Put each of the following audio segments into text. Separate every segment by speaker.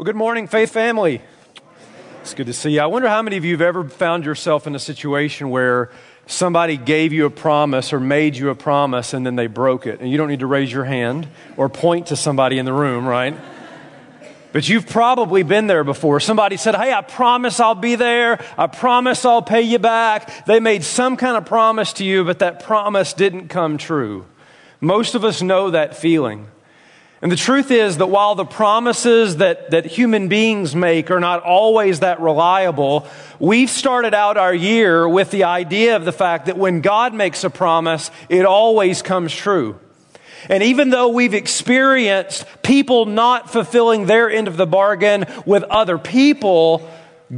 Speaker 1: Well, good morning, Faith family. It's good to see you. I wonder how many of you have ever found yourself in a situation where somebody gave you a promise or made you a promise and then they broke it. And you don't need to raise your hand or point to somebody in the room, right? But you've probably been there before. Somebody said, Hey, I promise I'll be there. I promise I'll pay you back. They made some kind of promise to you, but that promise didn't come true. Most of us know that feeling. And the truth is that while the promises that, that human beings make are not always that reliable, we've started out our year with the idea of the fact that when God makes a promise, it always comes true. And even though we've experienced people not fulfilling their end of the bargain with other people,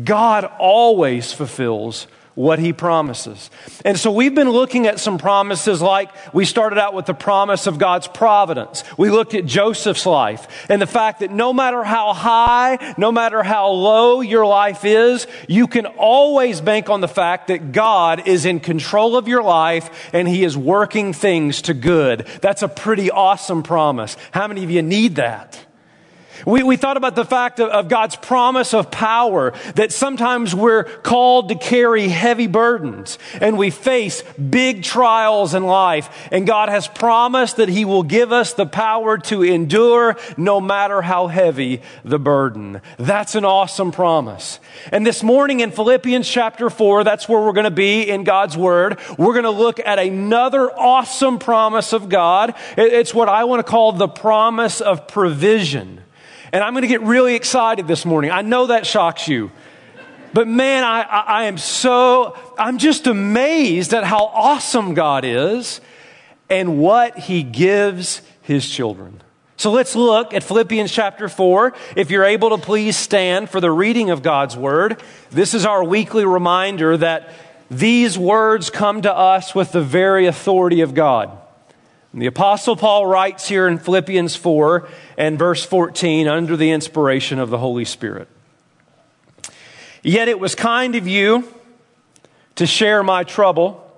Speaker 1: God always fulfills what he promises. And so we've been looking at some promises like we started out with the promise of God's providence. We looked at Joseph's life and the fact that no matter how high, no matter how low your life is, you can always bank on the fact that God is in control of your life and he is working things to good. That's a pretty awesome promise. How many of you need that? We, we thought about the fact of, of God's promise of power, that sometimes we're called to carry heavy burdens and we face big trials in life. And God has promised that He will give us the power to endure no matter how heavy the burden. That's an awesome promise. And this morning in Philippians chapter 4, that's where we're going to be in God's Word. We're going to look at another awesome promise of God. It's what I want to call the promise of provision. And I'm going to get really excited this morning. I know that shocks you. But man, I, I, am so, I'm just amazed at how awesome God is and what he gives his children. So let's look at Philippians chapter 4. If you're able to please stand for the reading of God's word. This is our weekly reminder that these words come to us with the very authority of God. And the Apostle Paul writes here in Philippians 4 and verse 14 under the inspiration of the Holy Spirit. Yet it was kind of you to share my trouble.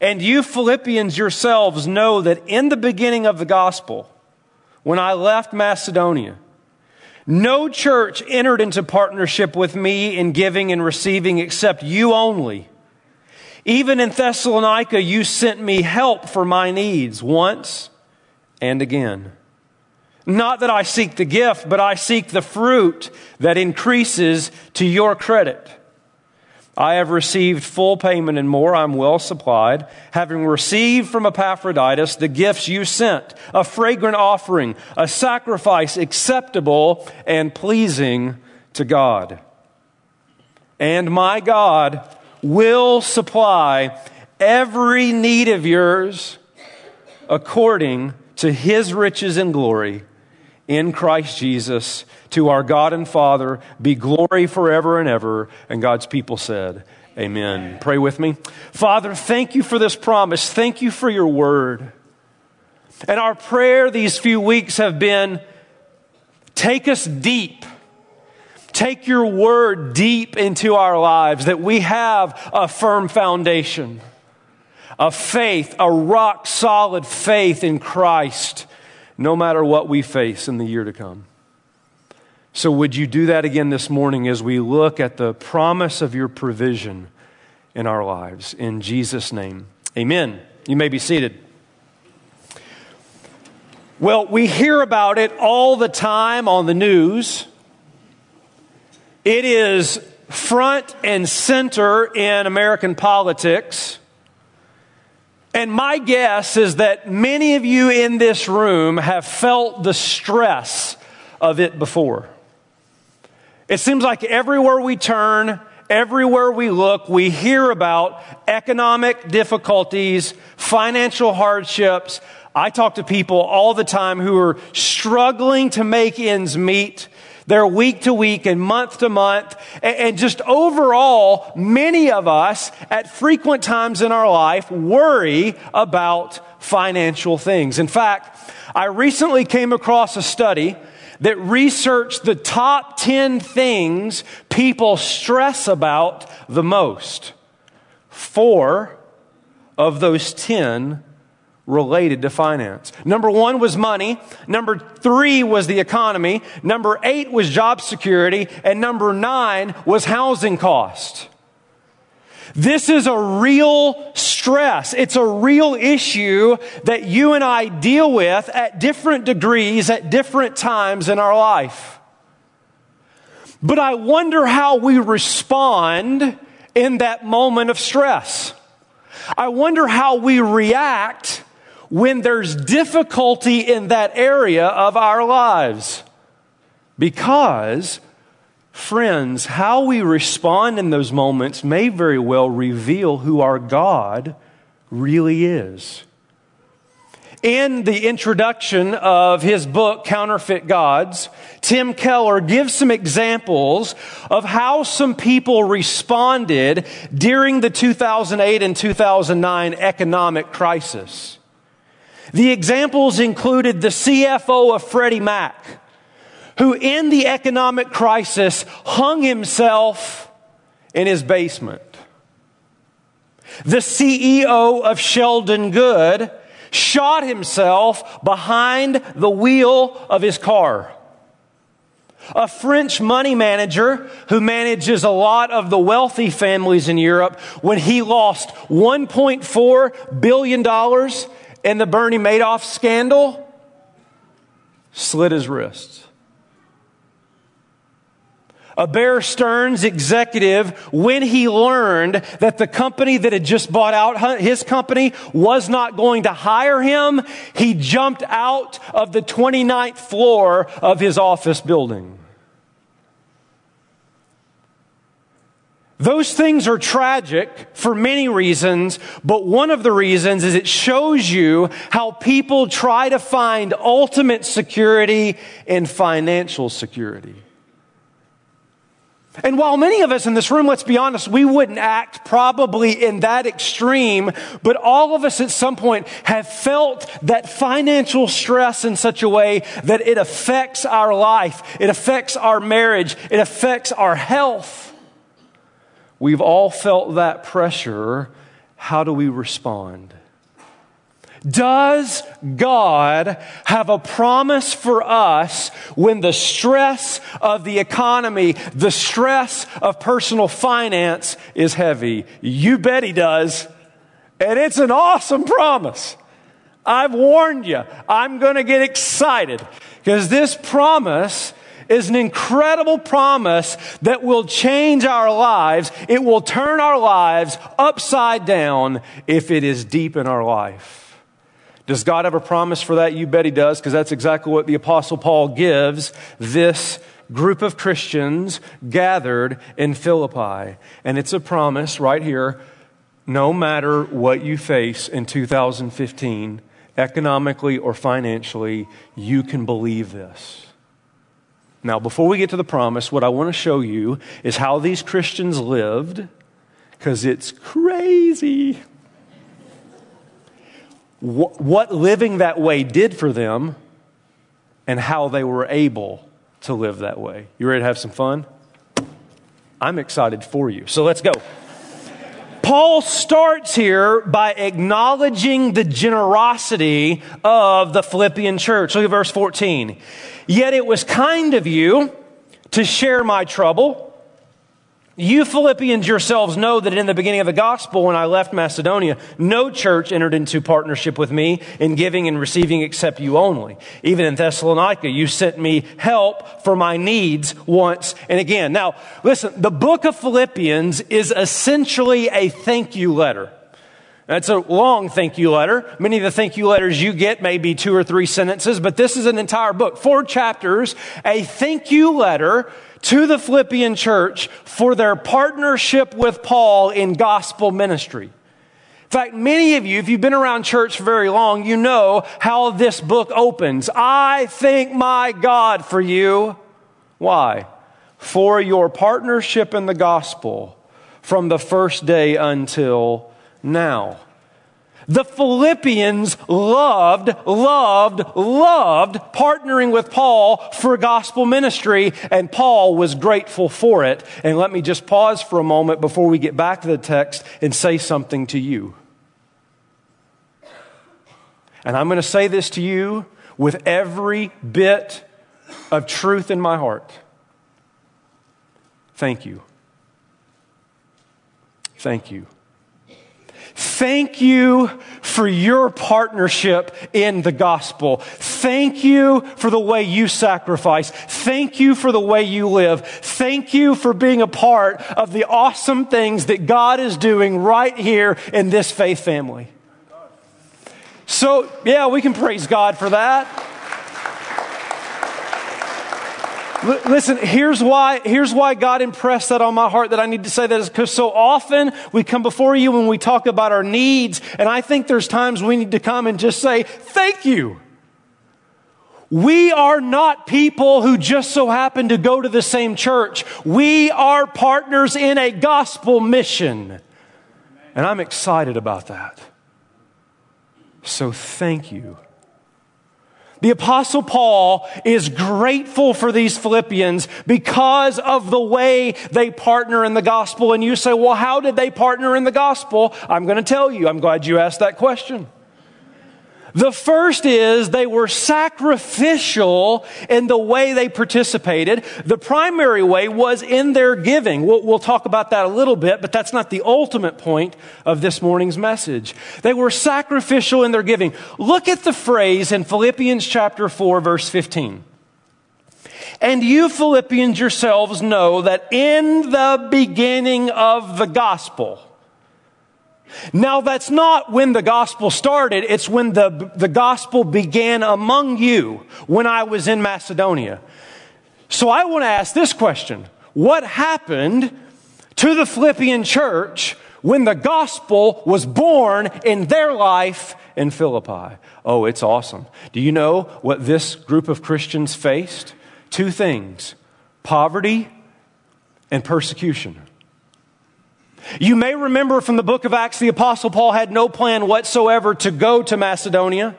Speaker 1: And you Philippians yourselves know that in the beginning of the gospel, when I left Macedonia, no church entered into partnership with me in giving and receiving except you only. Even in Thessalonica, you sent me help for my needs once and again. Not that I seek the gift, but I seek the fruit that increases to your credit. I have received full payment and more. I'm well supplied, having received from Epaphroditus the gifts you sent, a fragrant offering, a sacrifice acceptable and pleasing to God. And my God will supply every need of yours according to his riches and glory in Christ Jesus. To our God and Father be glory forever and ever. And God's people said, Amen. Pray with me. Father, thank you for this promise. Thank you for your word. And our prayer these few weeks have been take us deep take your word deep into our lives, that we have a firm foundation, a faith, a rock solid faith in Christ, no matter what we face in the year to come. So, would you do that again this morning as we look at the promise of your provision in our lives? In Jesus' name, amen. You may be seated. Well, we hear about it all the time on the news. It is front and center in American politics. And my guess is that many of you in this room have felt the stress of it before. It seems like everywhere we turn, everywhere we look, we hear about economic difficulties, financial hardships. I talk to people all the time who are struggling to make ends meet they're week to week and month to month. And just overall, many of us at frequent times in our life worry about financial things. In fact, I recently came across a study that researched the top 10 things people stress about the most. Four of those 10 related to finance. Number one was money. Number three was the economy. Number eight was job security. And number nine was housing cost. This is a real stress. It's a real issue that you and I deal with at different degrees at different times in our life. But I wonder how we respond in that moment of stress. I wonder how we react when there's difficulty in that area of our lives. Because, friends, how we respond in those moments may very well reveal who our God really is. In the introduction of his book, Counterfeit Gods, Tim Keller gives some examples of how some people responded during the 2008 and 2009 economic crisis. The examples included the CFO of Freddie Mac, who in the economic crisis hung himself in his basement. The CEO of Sheldon Good shot himself behind the wheel of his car. A French money manager who manages a lot of the wealthy families in Europe, when he lost $1.4 billion in the Bernie Madoff scandal slit his wrists. A Bear Stearns executive, when he learned that the company that had just bought out his company was not going to hire him, he jumped out of the 29th floor of his office building. Those things are tragic for many reasons, but one of the reasons is it shows you how people try to find ultimate security in financial security. And while many of us in this room, let's be honest, we wouldn't act probably in that extreme, but all of us at some point have felt that financial stress in such a way that it affects our life, it affects our marriage, it affects our health. We've all felt that pressure. How do we respond? Does God have a promise for us when the stress of the economy, the stress of personal finance is heavy? You bet He does. And it's an awesome promise. I've warned you. I'm going to get excited because this promise is an incredible promise that will change our lives. It will turn our lives upside down if it is deep in our life. Does God have a promise for that? You bet He does, because that's exactly what the Apostle Paul gives this group of Christians gathered in Philippi. And it's a promise right here no matter what you face in 2015, economically or financially, you can believe this. Now, before we get to the promise, what I want to show you is how these Christians lived, because it's crazy. What living that way did for them, and how they were able to live that way. You ready to have some fun? I'm excited for you. So let's go. Paul starts here by acknowledging the generosity of the Philippian church. Look at verse 14. Yet it was kind of you to share my trouble. You Philippians yourselves know that in the beginning of the gospel, when I left Macedonia, no church entered into partnership with me in giving and receiving except you only. Even in Thessalonica, you sent me help for my needs once and again. Now, listen, the book of Philippians is essentially a thank you letter. That's a long thank you letter. Many of the thank you letters you get may be two or three sentences, but this is an entire book, four chapters, a thank you letter to the Philippian church for their partnership with Paul in gospel ministry. In fact, many of you, if you've been around church very long, you know how this book opens. I thank my God for you. Why? For your partnership in the gospel from the first day until now. The Philippians loved, loved, loved partnering with Paul for gospel ministry, and Paul was grateful for it. And let me just pause for a moment before we get back to the text and say something to you. And I'm going to say this to you with every bit of truth in my heart. Thank you. Thank you. Thank you for your partnership in the gospel. Thank you for the way you sacrifice. Thank you for the way you live. Thank you for being a part of the awesome things that God is doing right here in this faith family. So, yeah, we can praise God for that. Listen, here's why, here's why God impressed that on my heart that I need to say that is because so often we come before you when we talk about our needs, and I think there's times we need to come and just say, thank you. We are not people who just so happen to go to the same church. We are partners in a gospel mission. And I'm excited about that. So thank you. The apostle Paul is grateful for these Philippians because of the way they partner in the gospel. And you say, well, how did they partner in the gospel? I'm going to tell you. I'm glad you asked that question. The first is they were sacrificial in the way they participated. The primary way was in their giving. We'll, we'll, talk about that a little bit, but that's not the ultimate point of this morning's message. They were sacrificial in their giving. Look at the phrase in Philippians chapter 4, verse 15. And you Philippians yourselves know that in the beginning of the gospel, now, that's not when the gospel started, it's when the, the gospel began among you when I was in Macedonia. So I want to ask this question What happened to the Philippian church when the gospel was born in their life in Philippi? Oh, it's awesome. Do you know what this group of Christians faced? Two things poverty and persecution. You may remember from the book of Acts, the apostle Paul had no plan whatsoever to go to Macedonia.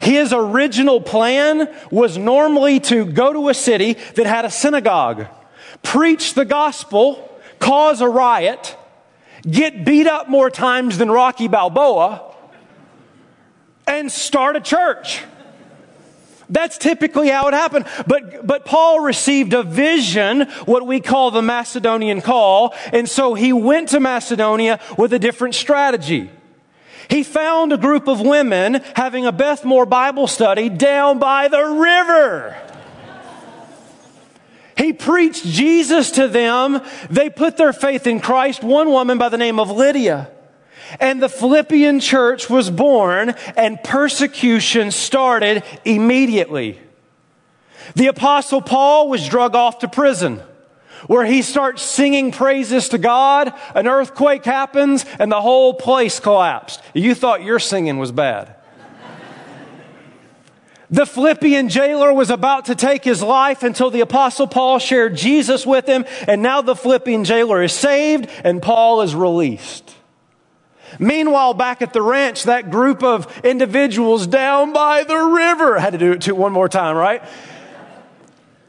Speaker 1: His original plan was normally to go to a city that had a synagogue, preach the gospel, cause a riot, get beat up more times than Rocky Balboa, and start a church. That's typically how it happened. But, but Paul received a vision, what we call the Macedonian call, and so he went to Macedonia with a different strategy. He found a group of women having a Beth Moore Bible study down by the river. He preached Jesus to them. They put their faith in Christ. One woman by the name of Lydia. And the Philippian church was born and persecution started immediately. The apostle Paul was drug off to prison where he starts singing praises to God. An earthquake happens and the whole place collapsed. You thought your singing was bad. The Philippian jailer was about to take his life until the apostle Paul shared Jesus with him. And now the Philippian jailer is saved and Paul is released. Meanwhile, back at the ranch, that group of individuals down by the river had to do it one more time, right?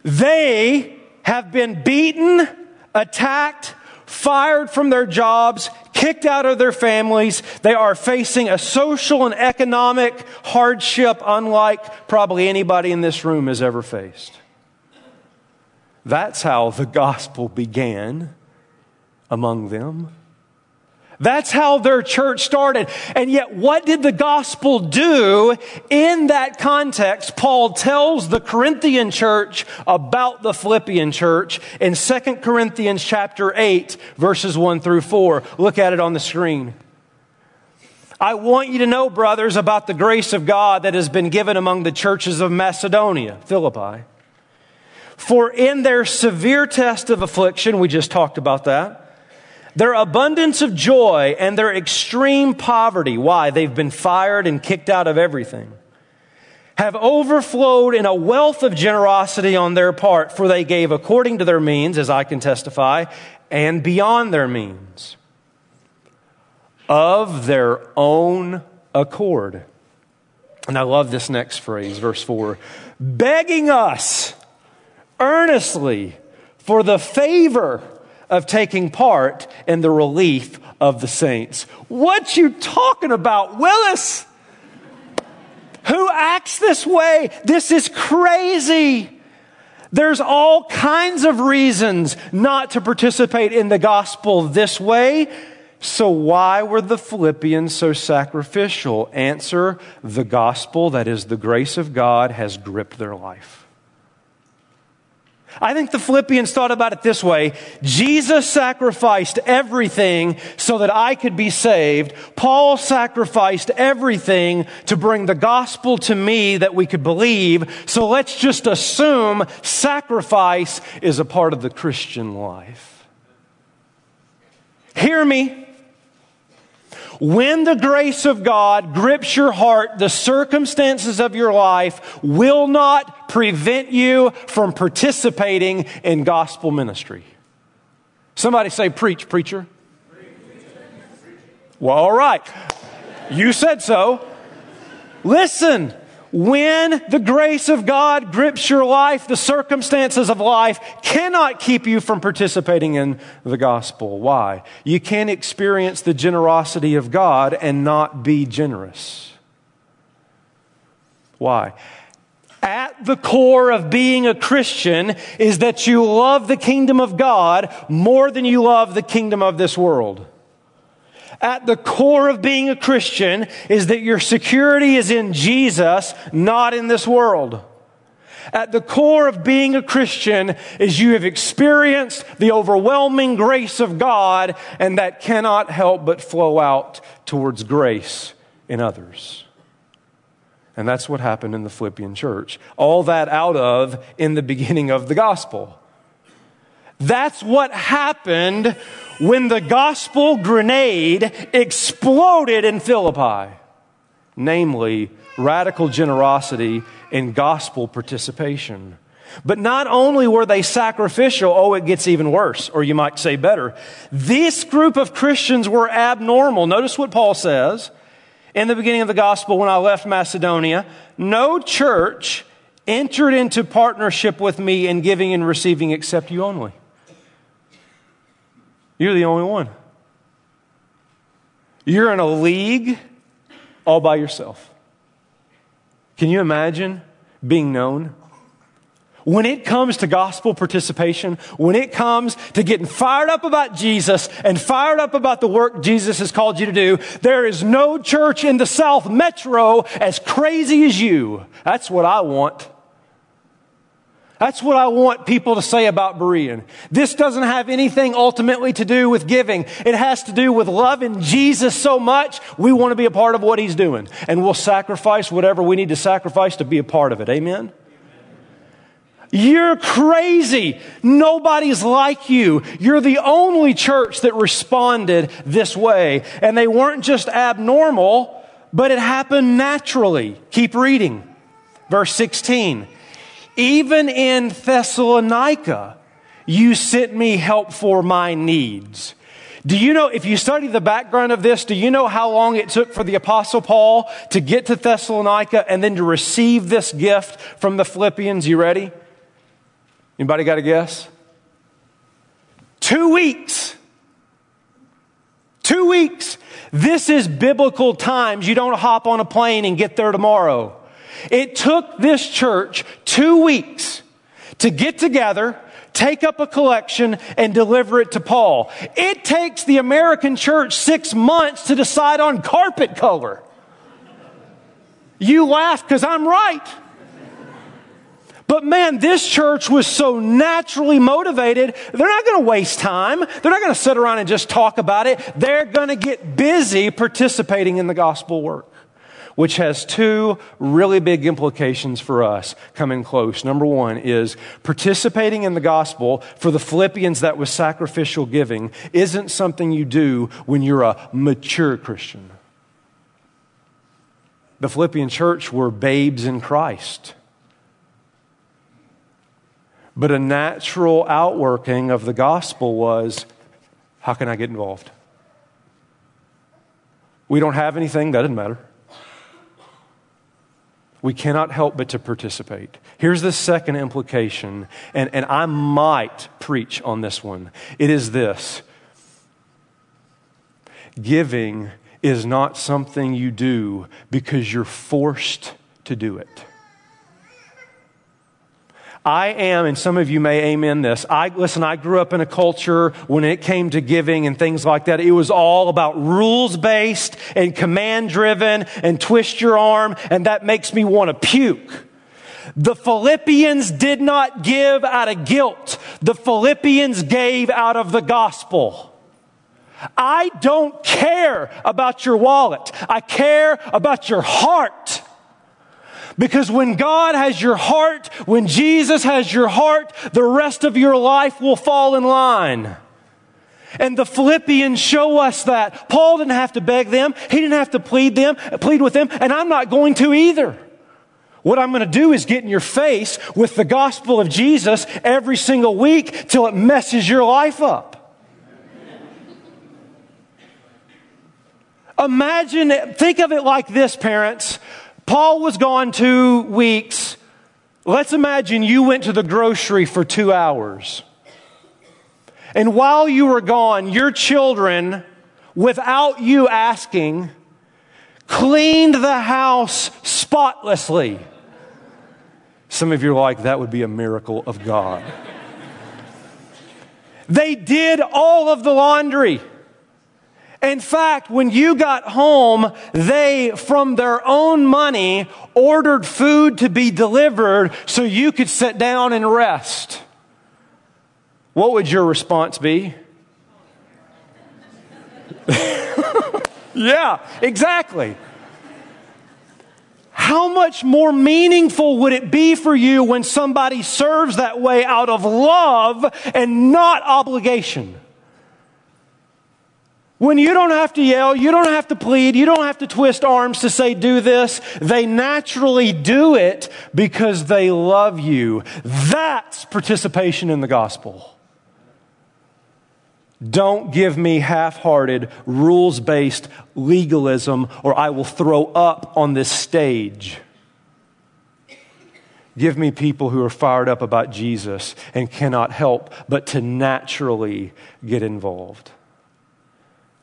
Speaker 1: They have been beaten, attacked, fired from their jobs, kicked out of their families. They are facing a social and economic hardship unlike probably anybody in this room has ever faced. That's how the gospel began among them. That's how their church started. And yet, what did the gospel do in that context? Paul tells the Corinthian church about the Philippian church in 2 Corinthians chapter 8, verses 1 through 4. Look at it on the screen. I want you to know, brothers, about the grace of God that has been given among the churches of Macedonia, Philippi. For in their severe test of affliction, we just talked about that, their abundance of joy and their extreme poverty, why? They've been fired and kicked out of everything, have overflowed in a wealth of generosity on their part, for they gave according to their means, as I can testify, and beyond their means, of their own accord. And I love this next phrase, verse 4 begging us earnestly for the favor of taking part in the relief of the saints. What you talking about, Willis? Who acts this way? This is crazy. There's all kinds of reasons not to participate in the gospel this way. So, why were the Philippians so sacrificial? Answer the gospel, that is, the grace of God, has gripped their life. I think the Philippians thought about it this way Jesus sacrificed everything so that I could be saved. Paul sacrificed everything to bring the gospel to me that we could believe. So let's just assume sacrifice is a part of the Christian life. Hear me. When the grace of God grips your heart, the circumstances of your life will not prevent you from participating in gospel ministry. Somebody say, Preach, preacher. Well, all right. You said so. Listen. When the grace of God grips your life, the circumstances of life cannot keep you from participating in the gospel. Why? You can't experience the generosity of God and not be generous. Why? At the core of being a Christian is that you love the kingdom of God more than you love the kingdom of this world at the core of being a Christian is that your security is in Jesus, not in this world. At the core of being a Christian is you have experienced the overwhelming grace of God, and that cannot help but flow out towards grace in others. And that's what happened in the Philippian church. All that out of in the beginning of the gospel. That's what happened when the gospel grenade exploded in Philippi, namely radical generosity and gospel participation. But not only were they sacrificial, oh, it gets even worse, or you might say better. This group of Christians were abnormal. Notice what Paul says in the beginning of the gospel when I left Macedonia. No church entered into partnership with me in giving and receiving except you only. You're the only one. You're in a league all by yourself. Can you imagine being known? When it comes to gospel participation, when it comes to getting fired up about Jesus and fired up about the work Jesus has called you to do, there is no church in the South Metro as crazy as you. That's what I want. That's what I want people to say about Berean. This doesn't have anything ultimately to do with giving. It has to do with loving Jesus so much, we want to be a part of what he's doing. And we'll sacrifice whatever we need to sacrifice to be a part of it. Amen? You're crazy. Nobody's like you. You're the only church that responded this way. And they weren't just abnormal, but it happened naturally. Keep reading. Verse 16. Even in Thessalonica, you sent me help for my needs. Do you know, if you study the background of this, do you know how long it took for the apostle Paul to get to Thessalonica and then to receive this gift from the Philippians? You ready? Anybody got a guess? Two weeks. Two weeks. This is biblical times. You don't hop on a plane and get there tomorrow. It took this church two weeks to get together, take up a collection, and deliver it to Paul. It takes the American church six months to decide on carpet color. You laugh because I'm right. But man, this church was so naturally motivated, they're not going to waste time. They're not going to sit around and just talk about it. They're going to get busy participating in the gospel work which has two really big implications for us coming close. Number one is participating in the gospel for the Philippians that was sacrificial giving isn't something you do when you're a mature Christian. The Philippian church were babes in Christ. But a natural outworking of the gospel was how can I get involved? We don't have anything, that doesn't matter we cannot help but to participate. Here's the second implication, and, and I might preach on this one. It is this giving is not something you do because you're forced to do it. I am, and some of you may amen this. I, listen, I grew up in a culture when it came to giving and things like that. It was all about rules based and command driven and twist your arm, and that makes me want to puke. The Philippians did not give out of guilt. The Philippians gave out of the gospel. I don't care about your wallet. I care about your heart. Because when God has your heart, when Jesus has your heart, the rest of your life will fall in line. And the Philippians show us that. Paul didn't have to beg them. He didn't have to plead them, plead with them, and I'm not going to either. What I'm going to do is get in your face with the gospel of Jesus every single week till it messes your life up. Imagine, think of it like this, parents. Paul was gone two weeks. Let's imagine you went to the grocery for two hours. And while you were gone, your children, without you asking, cleaned the house spotlessly. Some of you are like, that would be a miracle of God. they did all of the laundry. In fact, when you got home, they, from their own money, ordered food to be delivered so you could sit down and rest. What would your response be? yeah, exactly. How much more meaningful would it be for you when somebody serves that way out of love and not obligation? When you don't have to yell, you don't have to plead, you don't have to twist arms to say, do this. They naturally do it because they love you. That's participation in the gospel. Don't give me half hearted, rules based legalism, or I will throw up on this stage. Give me people who are fired up about Jesus and cannot help but to naturally get involved.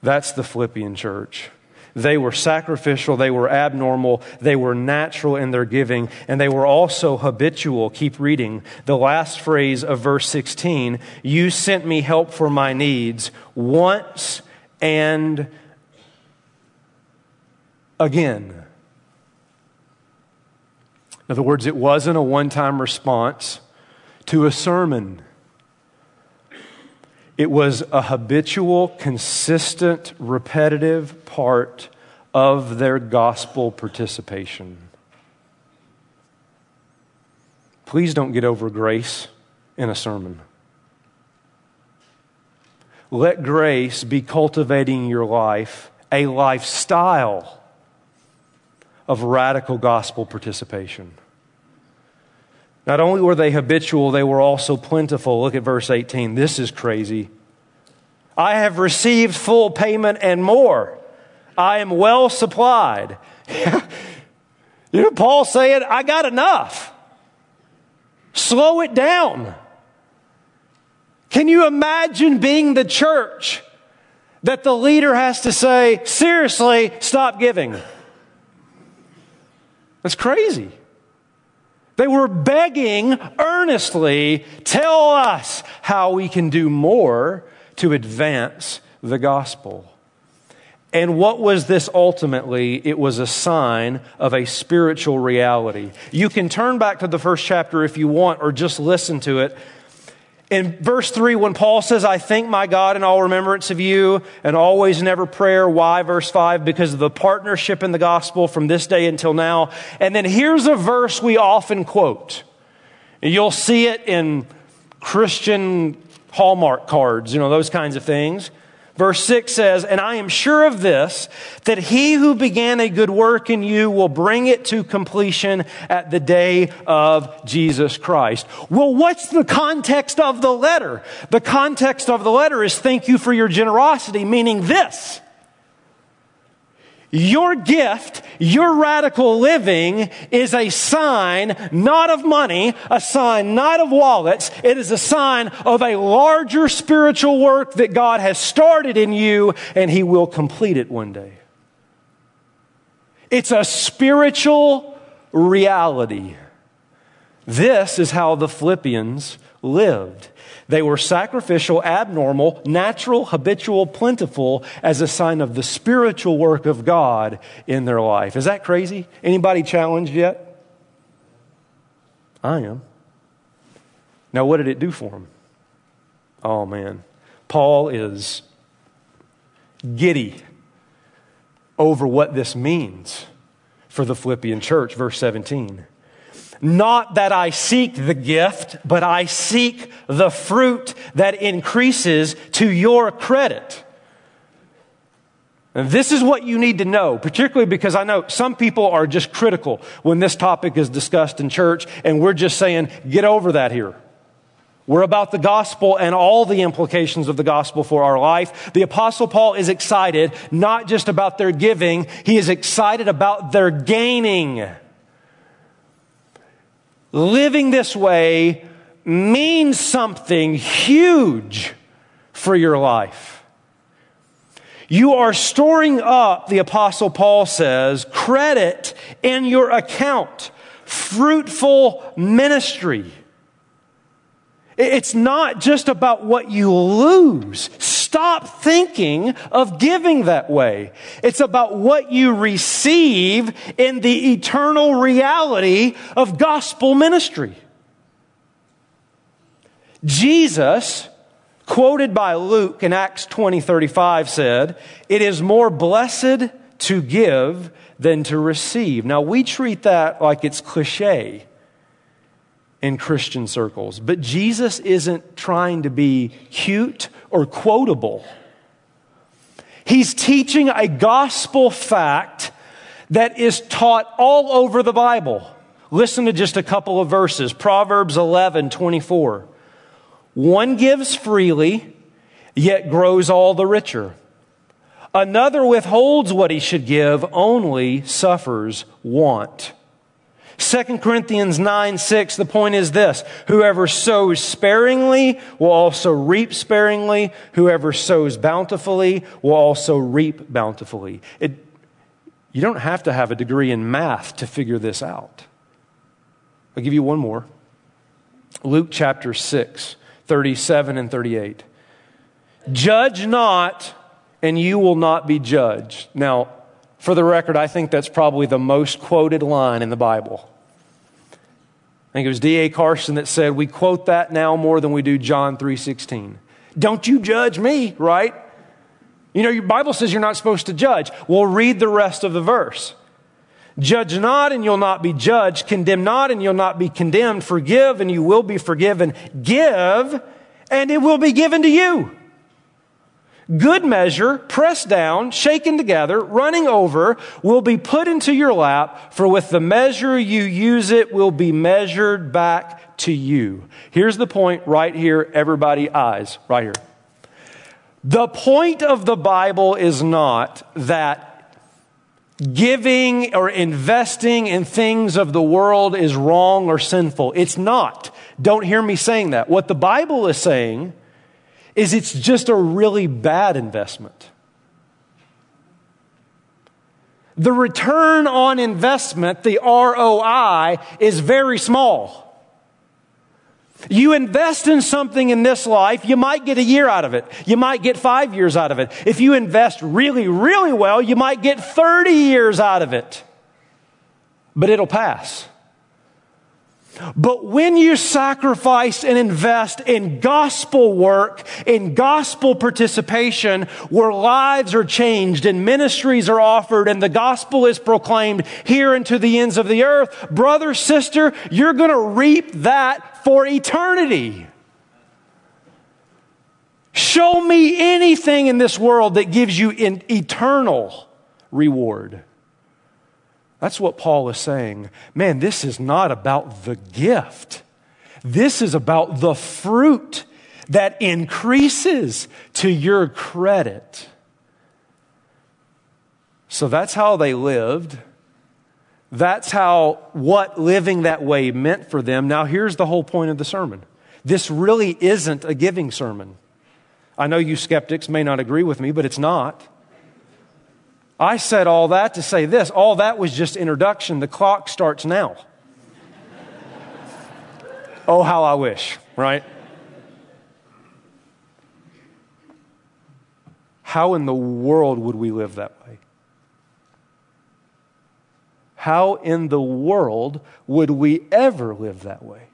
Speaker 1: That's the Philippian church. They were sacrificial, they were abnormal, they were natural in their giving, and they were also habitual. Keep reading. The last phrase of verse 16 You sent me help for my needs once and again. In other words, it wasn't a one time response to a sermon. It was a habitual, consistent, repetitive part of their gospel participation. Please don't get over grace in a sermon. Let grace be cultivating your life a lifestyle of radical gospel participation. Not only were they habitual, they were also plentiful. Look at verse 18. This is crazy. I have received full payment and more. I am well supplied. you know, Paul saying, I got enough. Slow it down. Can you imagine being the church that the leader has to say, seriously, stop giving? That's crazy. They were begging earnestly, tell us how we can do more to advance the gospel. And what was this ultimately? It was a sign of a spiritual reality. You can turn back to the first chapter if you want, or just listen to it. In verse 3, when Paul says, I thank my God in all remembrance of you and always never prayer. Why? Verse 5, because of the partnership in the gospel from this day until now. And then here's a verse we often quote. You'll see it in Christian Hallmark cards, you know, those kinds of things. Verse 6 says, And I am sure of this, that he who began a good work in you will bring it to completion at the day of Jesus Christ. Well, what's the context of the letter? The context of the letter is thank you for your generosity, meaning this. Your gift, your radical living is a sign not of money, a sign not of wallets. It is a sign of a larger spiritual work that God has started in you and He will complete it one day. It's a spiritual reality. This is how the Philippians lived. They were sacrificial, abnormal, natural, habitual, plentiful as a sign of the spiritual work of God in their life. Is that crazy? Anybody challenged yet? I am. Now, what did it do for them? Oh, man. Paul is giddy over what this means for the Philippian church. Verse 17. Not that I seek the gift, but I seek the fruit that increases to your credit. And this is what you need to know, particularly because I know some people are just critical when this topic is discussed in church, and we're just saying, get over that here. We're about the gospel and all the implications of the gospel for our life. The apostle Paul is excited not just about their giving, he is excited about their gaining. Living this way means something huge for your life. You are storing up, the apostle Paul says, credit in your account, fruitful ministry. It's not just about what you lose. Stop thinking of giving that way. It's about what you receive in the eternal reality of gospel ministry. Jesus, quoted by Luke in Acts 20 35, said, It is more blessed to give than to receive. Now, we treat that like it's cliche in Christian circles. But Jesus isn't trying to be cute or quotable. He's teaching a gospel fact that is taught all over the Bible. Listen to just a couple of verses. Proverbs 11, 24. One gives freely, yet grows all the richer. Another withholds what he should give, only suffers want. 2 Corinthians 9 6, the point is this whoever sows sparingly will also reap sparingly, whoever sows bountifully will also reap bountifully. It, you don't have to have a degree in math to figure this out. I'll give you one more Luke chapter 6, 37 and 38. Judge not, and you will not be judged. Now, for the record, I think that's probably the most quoted line in the Bible. I think it was D.A. Carson that said, We quote that now more than we do John 3.16. Don't you judge me, right? You know, your Bible says you're not supposed to judge. Well, read the rest of the verse. Judge not and you'll not be judged. Condemn not and you'll not be condemned. Forgive and you will be forgiven. Give and it will be given to you. Good measure, pressed down, shaken together, running over, will be put into your lap, for with the measure you use it will be measured back to you. Here's the point right here, everybody, eyes, right here. The point of the Bible is not that giving or investing in things of the world is wrong or sinful. It's not. Don't hear me saying that. What the Bible is saying is it's just a really bad investment. The return on investment, the ROI, is very small. You invest in something in this life, you might get a year out of it. You might get five years out of it. If you invest really, really well, you might get 30 years out of it. But it'll pass. But when you sacrifice and invest in gospel work, in gospel participation, where lives are changed and ministries are offered and the gospel is proclaimed here and to the ends of the earth, brother, sister, you're going to reap that for eternity. Show me anything in this world that gives you an eternal reward. That's what Paul is saying. Man, this is not about the gift. This is about the fruit that increases to your credit. So that's how they lived. That's how what living that way meant for them. Now, here's the whole point of the sermon this really isn't a giving sermon. I know you skeptics may not agree with me, but it's not. I said all that to say this. All that was just introduction. The clock starts now. oh, how I wish, right? How in the world would we live that way? How in the world would we ever live that way?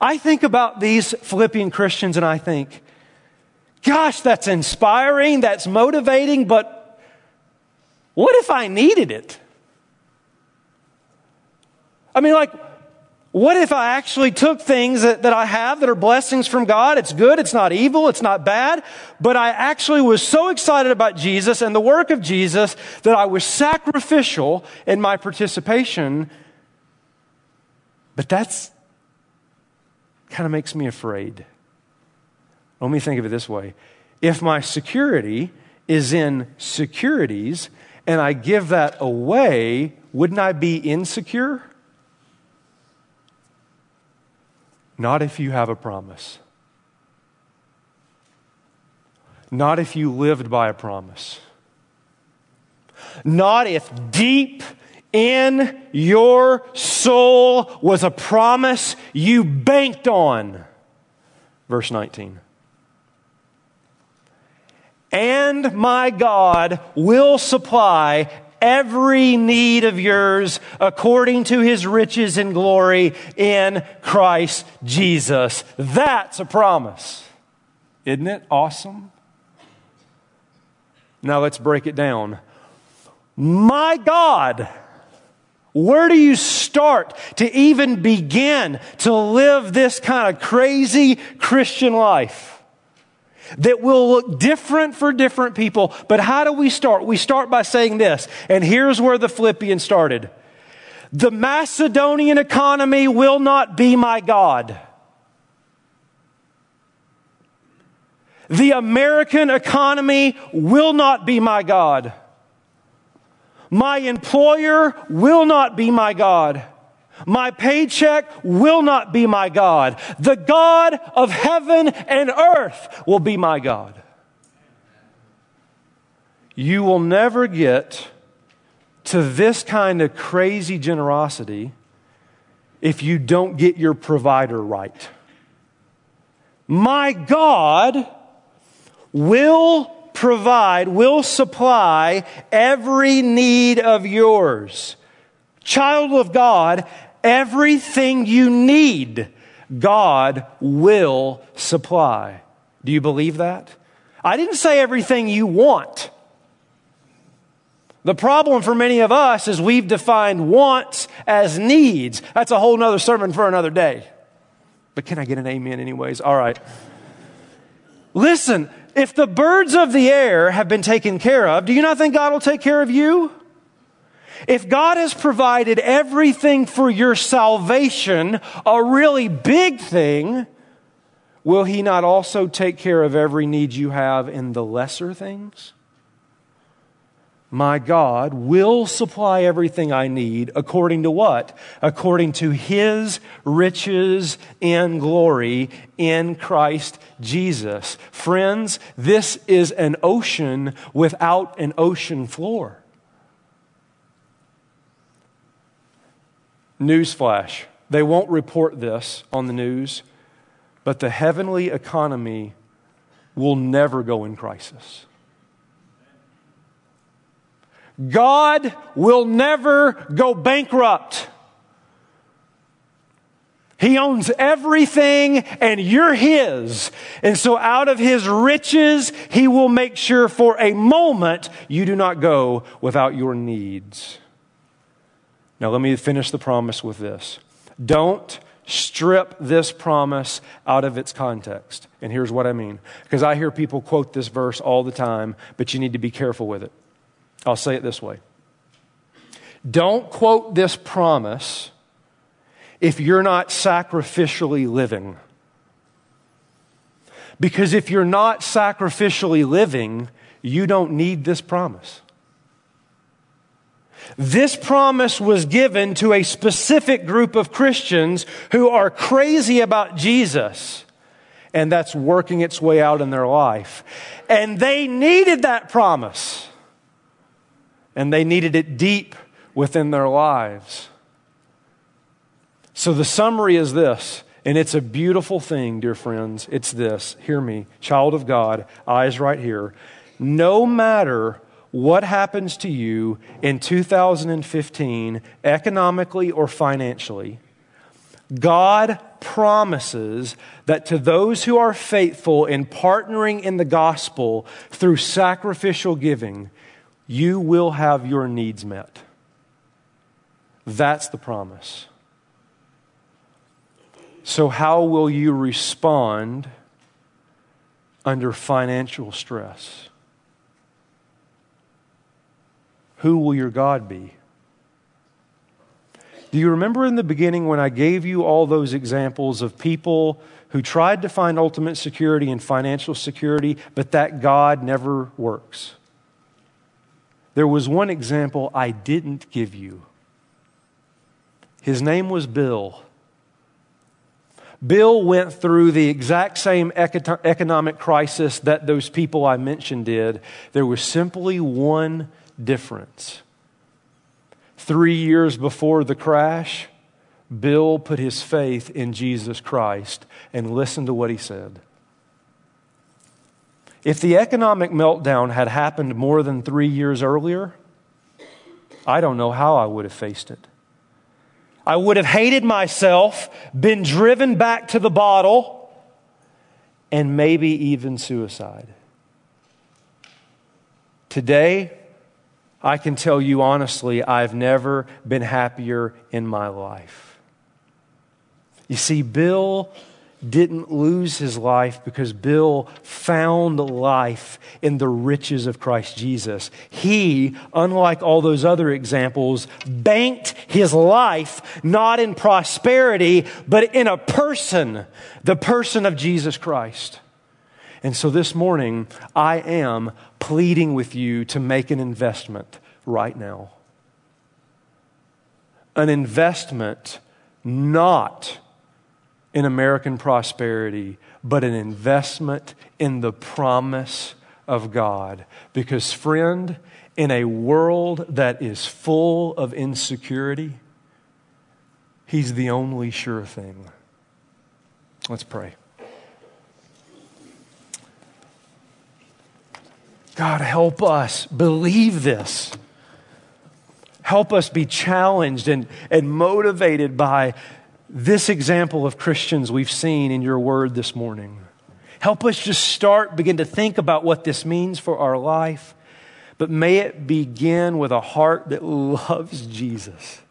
Speaker 1: I think about these Philippian Christians and I think, gosh, that's inspiring, that's motivating, but what if I needed it? I mean, like, what if I actually took things that, that I have that are blessings from God? It's good, it's not evil, it's not bad, but I actually was so excited about Jesus and the work of Jesus that I was sacrificial in my participation. But that's kind of makes me afraid. Let me think of it this way if my security is in securities and I give that away, wouldn't I be insecure? Not if you have a promise. Not if you lived by a promise. Not if deep in your soul was a promise you banked on. Verse 19. And my God will supply every need of yours according to his riches and glory in Christ Jesus. That's a promise. Isn't it awesome? Now let's break it down. My God, where do you start to even begin to live this kind of crazy Christian life? That will look different for different people. But how do we start? We start by saying this, and here's where the Philippians started. The Macedonian economy will not be my God. The American economy will not be my God. My employer will not be my God. My paycheck will not be my God. The God of heaven and earth will be my God. You will never get to this kind of crazy generosity if you don't get your provider right. My God will provide, will supply every need of yours. Child of God, Everything you need, God will supply. Do you believe that? I didn't say everything you want. The problem for many of us is we've defined wants as needs. That's a whole nother sermon for another day. But can I get an amen, anyways? All right. Listen, if the birds of the air have been taken care of, do you not think God will take care of you? If God has provided everything for your salvation, a really big thing, will He not also take care of every need you have in the lesser things? My God will supply everything I need according to what? According to His riches and glory in Christ Jesus. Friends, this is an ocean without an ocean floor. Newsflash they won't report this on the news, but the heavenly economy will never go in crisis. God will never go bankrupt. He owns everything and you're His. And so out of His riches, He will make sure for a moment you do not go without your needs. Now, let me finish the promise with this. Don't strip this promise out of its context. And here's what I mean. Because I hear people quote this verse all the time, but you need to be careful with it. I'll say it this way Don't quote this promise if you're not sacrificially living. Because if you're not sacrificially living, you don't need this promise. This promise was given to a specific group of Christians who are crazy about Jesus. And that's working its way out in their life. And they needed that promise. and they needed it deep within their lives. So the summary is this, and it's a beautiful thing, dear friends. It's this hear me, child of God, eyes right here. No matter what happens to you in 2015, economically or financially, God promises that to those who are faithful in partnering in the gospel through sacrificial giving, you will have your needs met. That's the promise. So, how will you respond under financial stress? Who will your God be? Do you remember in the beginning when I gave you all those examples of people who tried to find ultimate security and financial security, but that God never works? There was one example I didn't give you. His name was Bill. Bill went through the exact same economic crisis that those people I mentioned did. There was simply one difference. Three years before the crash, Bill put his faith in Jesus Christ and listened to what he said. If the economic meltdown had happened more than three years earlier, I don't know how I would have faced it. I would have hated myself, been driven back to the bottle, and maybe even suicide. Today, I can tell you honestly, I've never been happier in my life. You see, Bill didn't lose his life because Bill found life in the riches of Christ Jesus. He, unlike all those other examples, banked his life not in prosperity, but in a person, the person of Jesus Christ. And so this morning, I am pleading with you to make an investment right now. An investment not in American prosperity, but an investment in the promise of God. Because, friend, in a world that is full of insecurity, He's the only sure thing. Let's pray. God, help us believe this. Help us be challenged and, and motivated by this example of Christians we've seen in your word this morning. Help us just start, begin to think about what this means for our life. But may it begin with a heart that loves Jesus,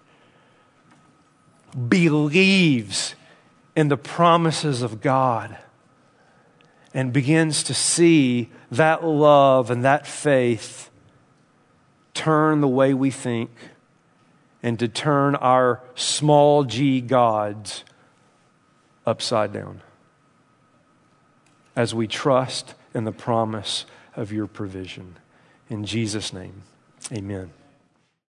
Speaker 1: believes in the promises of God and begins to see that love and that faith turn the way we think and to turn our small g gods upside down as we trust in the promise of your provision. In Jesus' name, amen.